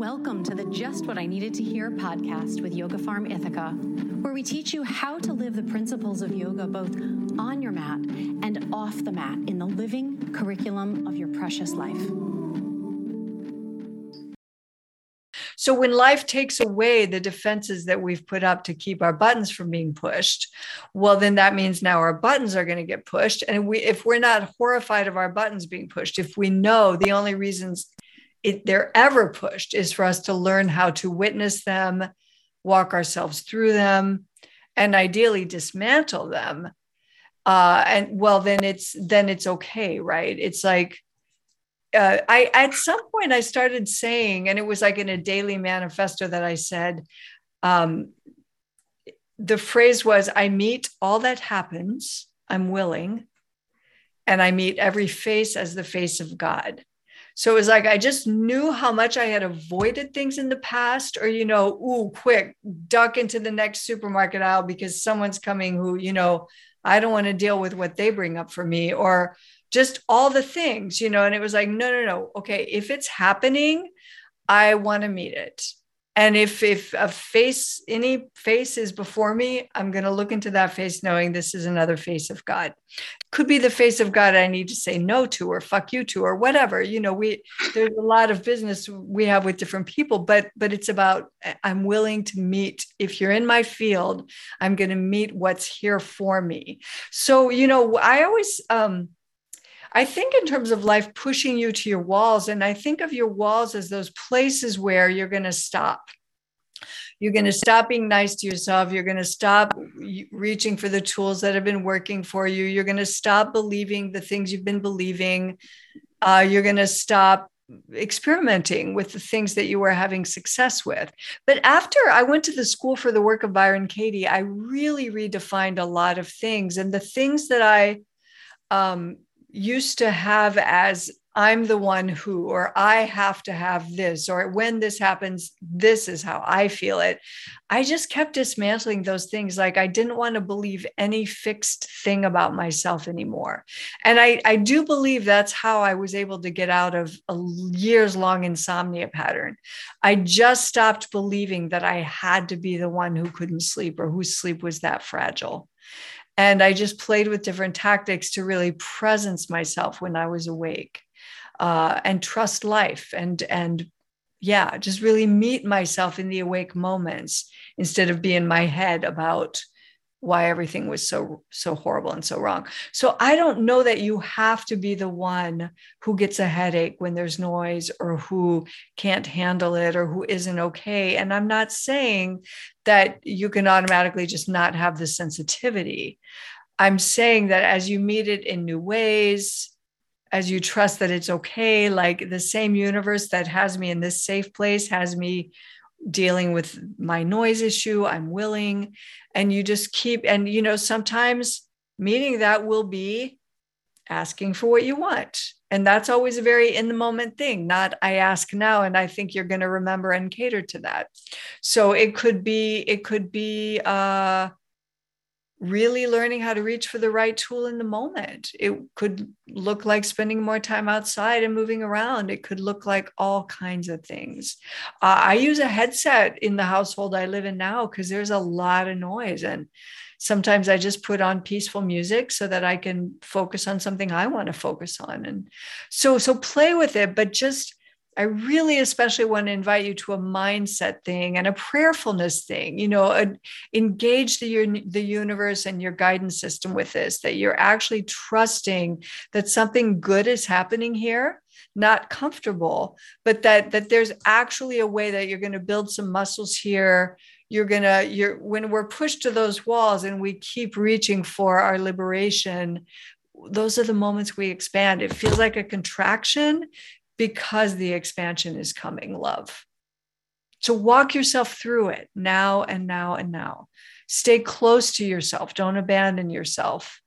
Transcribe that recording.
Welcome to the Just What I Needed to Hear podcast with Yoga Farm Ithaca, where we teach you how to live the principles of yoga both on your mat and off the mat in the living curriculum of your precious life. So, when life takes away the defenses that we've put up to keep our buttons from being pushed, well, then that means now our buttons are going to get pushed. And we, if we're not horrified of our buttons being pushed, if we know the only reasons it, they're ever pushed is for us to learn how to witness them, walk ourselves through them, and ideally dismantle them. Uh, and well, then it's then it's okay, right? It's like uh, I at some point I started saying, and it was like in a daily manifesto that I said, um, the phrase was, "I meet all that happens. I'm willing." And I meet every face as the face of God. So it was like I just knew how much I had avoided things in the past, or, you know, ooh, quick, duck into the next supermarket aisle because someone's coming who, you know, I don't want to deal with what they bring up for me, or just all the things, you know. And it was like, no, no, no. Okay. If it's happening, I want to meet it and if if a face any face is before me i'm going to look into that face knowing this is another face of god. Could be the face of god i need to say no to or fuck you to or whatever. You know we there's a lot of business we have with different people but but it's about i'm willing to meet. If you're in my field i'm going to meet what's here for me. So you know i always um I think in terms of life pushing you to your walls, and I think of your walls as those places where you're going to stop. You're going to stop being nice to yourself. You're going to stop reaching for the tools that have been working for you. You're going to stop believing the things you've been believing. Uh, you're going to stop experimenting with the things that you were having success with. But after I went to the school for the work of Byron Katie, I really redefined a lot of things. And the things that I um, used to have as I'm the one who, or I have to have this, or when this happens, this is how I feel it. I just kept dismantling those things. Like I didn't want to believe any fixed thing about myself anymore. And I, I do believe that's how I was able to get out of a years long insomnia pattern. I just stopped believing that I had to be the one who couldn't sleep or whose sleep was that fragile. And I just played with different tactics to really presence myself when I was awake uh, and trust life and, and yeah, just really meet myself in the awake moments instead of be in my head about why everything was so so horrible and so wrong. So I don't know that you have to be the one who gets a headache when there's noise or who can't handle it or who isn't okay and I'm not saying that you can automatically just not have the sensitivity. I'm saying that as you meet it in new ways, as you trust that it's okay, like the same universe that has me in this safe place has me dealing with my noise issue i'm willing and you just keep and you know sometimes meeting that will be asking for what you want. And that's always a very in the moment thing not i ask now and i think you're going to remember and cater to that. So it could be it could be uh really learning how to reach for the right tool in the moment. It could look like spending more time outside and moving around. It could look like all kinds of things. Uh, I use a headset in the household I live in now because there's a lot of noise. And sometimes I just put on peaceful music so that I can focus on something I want to focus on. And so, so play with it, but just I really especially want to invite you to a mindset thing and a prayerfulness thing, you know, a, engage the, the universe and your guidance system with this, that you're actually trusting that something good is happening here, not comfortable, but that, that there's actually a way that you're going to build some muscles here. You're going to, you're, when we're pushed to those walls and we keep reaching for our liberation, those are the moments we expand. It feels like a contraction because the expansion is coming, love. So walk yourself through it now and now and now. Stay close to yourself. Don't abandon yourself.